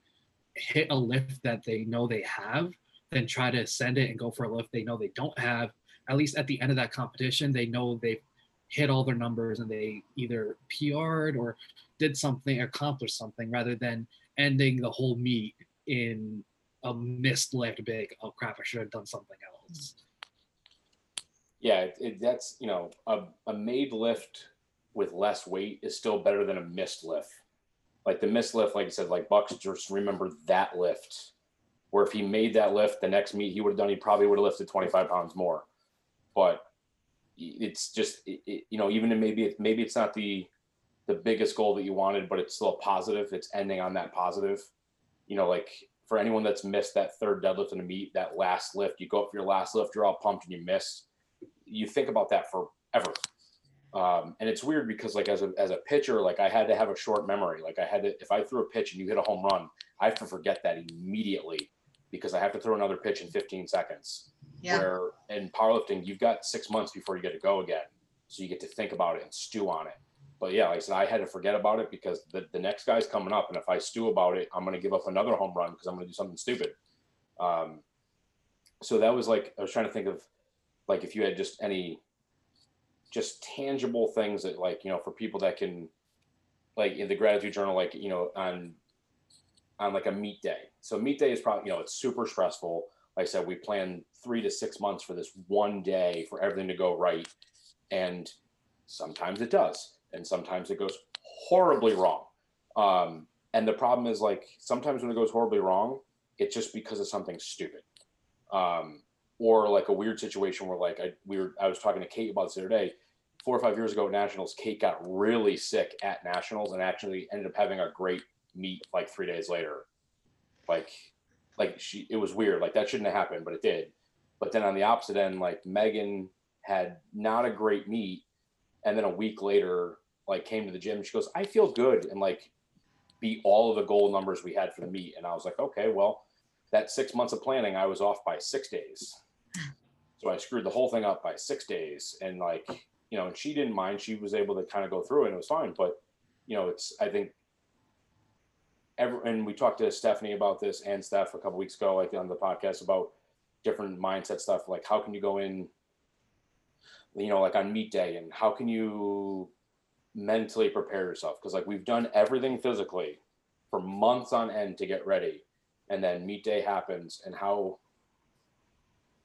hit a lift that they know they have than try to send it and go for a lift they know they don't have. At least at the end of that competition, they know they've hit all their numbers and they either PR'd or did something, accomplished something, rather than ending the whole meet in a missed lift big. Oh crap! I should have done something else. yeah, it, it, that's you know a, a made lift with less weight is still better than a missed lift. Like the missed lift, like I said, like Bucks just remember that lift. Where if he made that lift the next meet he would have done, he probably would have lifted 25 pounds more. But it's just it, it, you know even maybe it, maybe it's not the the biggest goal that you wanted, but it's still a positive. It's ending on that positive. You know, like for anyone that's missed that third deadlift in a meet, that last lift, you go up for your last lift, you're all pumped and you miss. You think about that forever. Um, and it's weird because like as a as a pitcher, like I had to have a short memory. Like I had to if I threw a pitch and you hit a home run, I have to forget that immediately because I have to throw another pitch in 15 seconds. Yeah. Where in powerlifting, you've got six months before you get to go again. So you get to think about it and stew on it. But yeah, like I said, I had to forget about it because the, the next guy's coming up. And if I stew about it, I'm going to give up another home run because I'm going to do something stupid. Um, so that was like, I was trying to think of like if you had just any just tangible things that like, you know, for people that can like in the gratitude journal, like, you know, on on like a meet day. So meet day is probably, you know, it's super stressful. Like I said, we plan three to six months for this one day for everything to go right. And sometimes it does, and sometimes it goes horribly wrong. Um, and the problem is like sometimes when it goes horribly wrong, it's just because of something stupid. Um, or like a weird situation where like I we were I was talking to Kate about this the other day. Four or five years ago at Nationals, Kate got really sick at Nationals and actually ended up having a great meet like three days later. Like like she it was weird. Like that shouldn't have happened, but it did. But then on the opposite end, like Megan had not a great meet, and then a week later, like came to the gym. She goes, "I feel good," and like beat all of the goal numbers we had for the meet. And I was like, "Okay, well, that six months of planning, I was off by six days." So I screwed the whole thing up by six days, and like you know, and she didn't mind. She was able to kind of go through it, and it was fine. But you know, it's I think and we talked to Stephanie about this and Steph a couple weeks ago, like on the podcast about different mindset stuff. Like how can you go in, you know, like on meet day, and how can you mentally prepare yourself? Because like we've done everything physically for months on end to get ready, and then meet day happens, and how.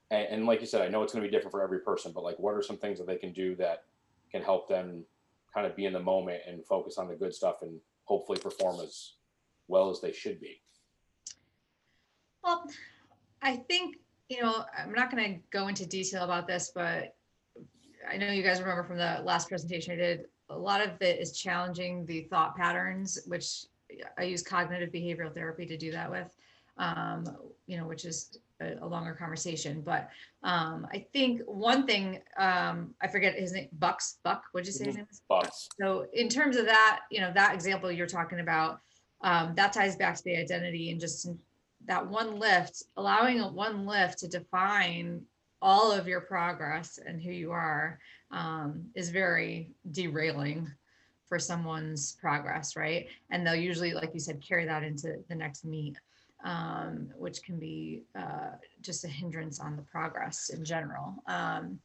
And, and like you said, I know it's going to be different for every person, but like, what are some things that they can do that can help them kind of be in the moment and focus on the good stuff and hopefully perform as well as they should be. Well, I think, you know, I'm not going to go into detail about this, but I know you guys remember from the last presentation I did, a lot of it is challenging the thought patterns, which I use cognitive behavioral therapy to do that with, um, you know, which is a, a longer conversation. But um, I think one thing, um, I forget his name, Bucks, Buck, what'd you say his name is? Bucks. So in terms of that, you know, that example you're talking about, um, that ties back to the identity and just that one lift, allowing one lift to define all of your progress and who you are um, is very derailing for someone's progress, right? And they'll usually, like you said, carry that into the next meet, um, which can be uh, just a hindrance on the progress in general. Um,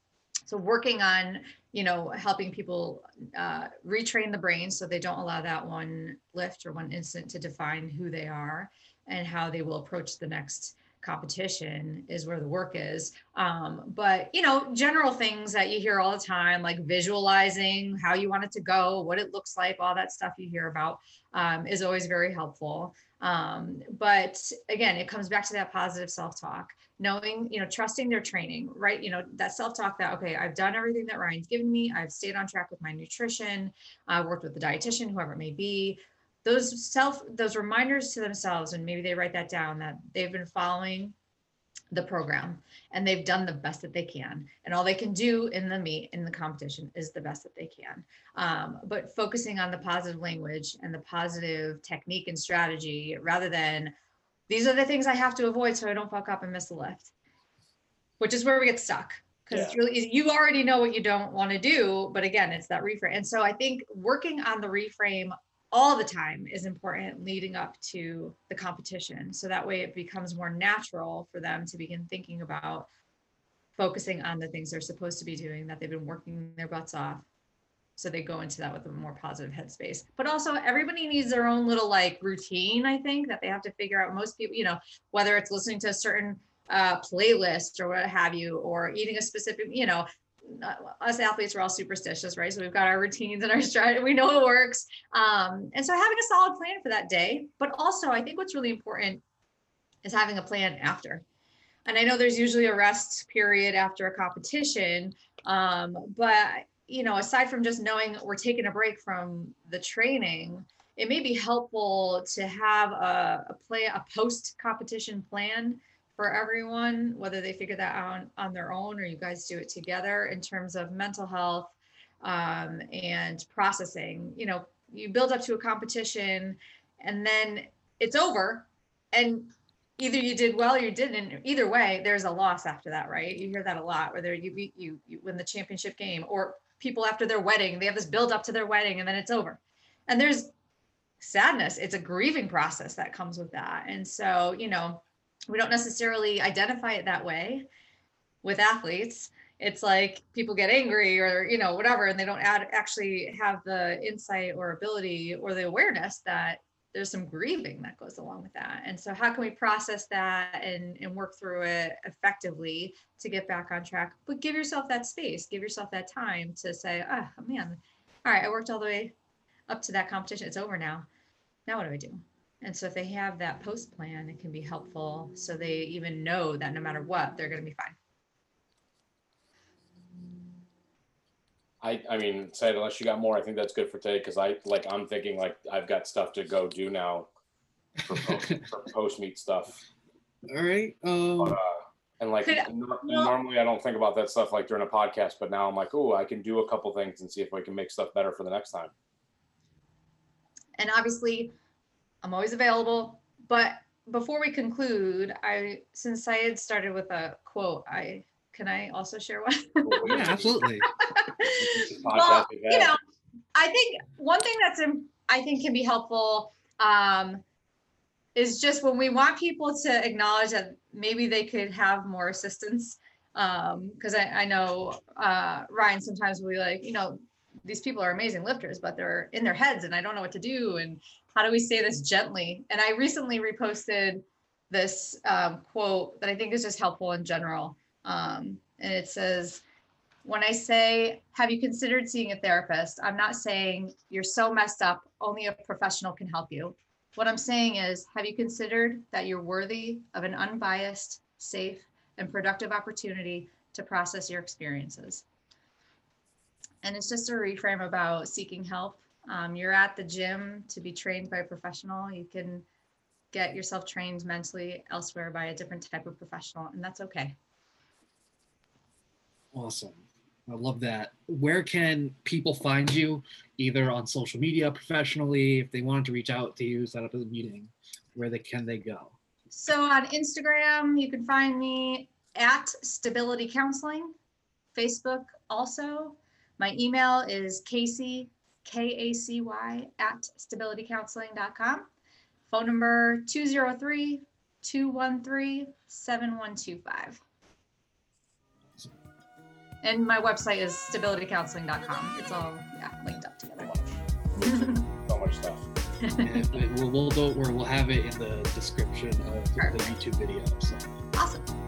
so working on you know helping people uh, retrain the brain so they don't allow that one lift or one incident to define who they are and how they will approach the next competition is where the work is. Um, but you know general things that you hear all the time like visualizing how you want it to go what it looks like all that stuff you hear about um, is always very helpful um, but again it comes back to that positive self-talk knowing you know trusting their training right? You know that self-talk that okay i've done everything that ryan's given me. I've stayed on track with my nutrition. I worked with the dietitian whoever it may be. Those self those reminders to themselves and maybe they write that down that they've been following the program and they've done the best that they can and all they can do in the meet in the competition is the best that they can um, but focusing on the positive language and the positive technique and strategy rather than these are the things i have to avoid so i don't fuck up and miss the lift which is where we get stuck because yeah. it's really easy. you already know what you don't want to do but again it's that reframe and so i think working on the reframe all the time is important leading up to the competition. So that way it becomes more natural for them to begin thinking about focusing on the things they're supposed to be doing that they've been working their butts off. So they go into that with a more positive headspace. But also, everybody needs their own little like routine, I think, that they have to figure out. Most people, you know, whether it's listening to a certain uh, playlist or what have you, or eating a specific, you know, us athletes are all superstitious, right? So we've got our routines and our strategy. We know it works. Um, and so having a solid plan for that day, but also I think what's really important is having a plan after. And I know there's usually a rest period after a competition, um, but you know, aside from just knowing we're taking a break from the training, it may be helpful to have a, a play a post competition plan for everyone, whether they figure that out on, their own or you guys do it together in terms of mental health um, and processing. You know, you build up to a competition and then it's over and either you did well or you didn't. Either way there's a loss after that right? You hear that a lot whether you beat you, you win the championship game or people after their wedding they have this build up to their wedding and then it's over. And there's sadness. It's a grieving process that comes with that. And so you know we don't necessarily identify it that way with athletes it's like people get angry or you know whatever and they don't add, actually have the insight or ability or the awareness that there's some grieving that goes along with that. And so how can we process that and, and work through it effectively to get back on track? But give yourself that space, give yourself that time to say, oh man, all right, I worked all the way up to that competition. It's over now. Now what do I do? And so if they have that post plan, it can be helpful. So they even know that no matter what, they're going to be fine. I, I mean, said unless you got more, I think that's good for today because I like I'm thinking like I've got stuff to go do now for post, (laughs) for post meet stuff. All right. Um, But, uh, and like Could- nor- well- normally I don't think about that stuff like during a podcast, but now I'm like, oh, I can do a couple things and see if I can make stuff better for the next time. And obviously, I'm always available. But before we conclude, I since I had started with a quote, I can I also share one? yeah, absolutely. (laughs) well, you know, I think one thing that's I think can be helpful um, is just when we want people to acknowledge that maybe they could have more assistance. Because I, I know uh, Ryan sometimes will be like, you know, these people are amazing lifters, but they're in their heads and I don't know what to do. And how do we say this gently? And I recently reposted this um, quote that I think is just helpful in general. Um, and it says, when I say, have you considered seeing a therapist? I'm not saying you're so messed up, only a professional can help you. What I'm saying is, have you considered that you're worthy of an unbiased, safe, and productive opportunity to process your experiences? And it's just a reframe about seeking help. Um, you're at the gym to be trained by a professional. You can get yourself trained mentally elsewhere by a different type of professional, and that's okay. Awesome. I love that. Where can people find you, either on social media, professionally, if they wanted to reach out to you, set up a meeting? Where they can they go? So on Instagram, you can find me at Stability Counseling. Facebook also. My email is Kacy, K A C Y, at stabilitycounseling.com. Phone number 203 213 7125. And my website is stabilitycounseling.com. It's all yeah, linked up So together. much, (laughs) so much stuff. (laughs) and uh, we'll, we'll, do, or we'll have it in the description of the YouTube video. So awesome.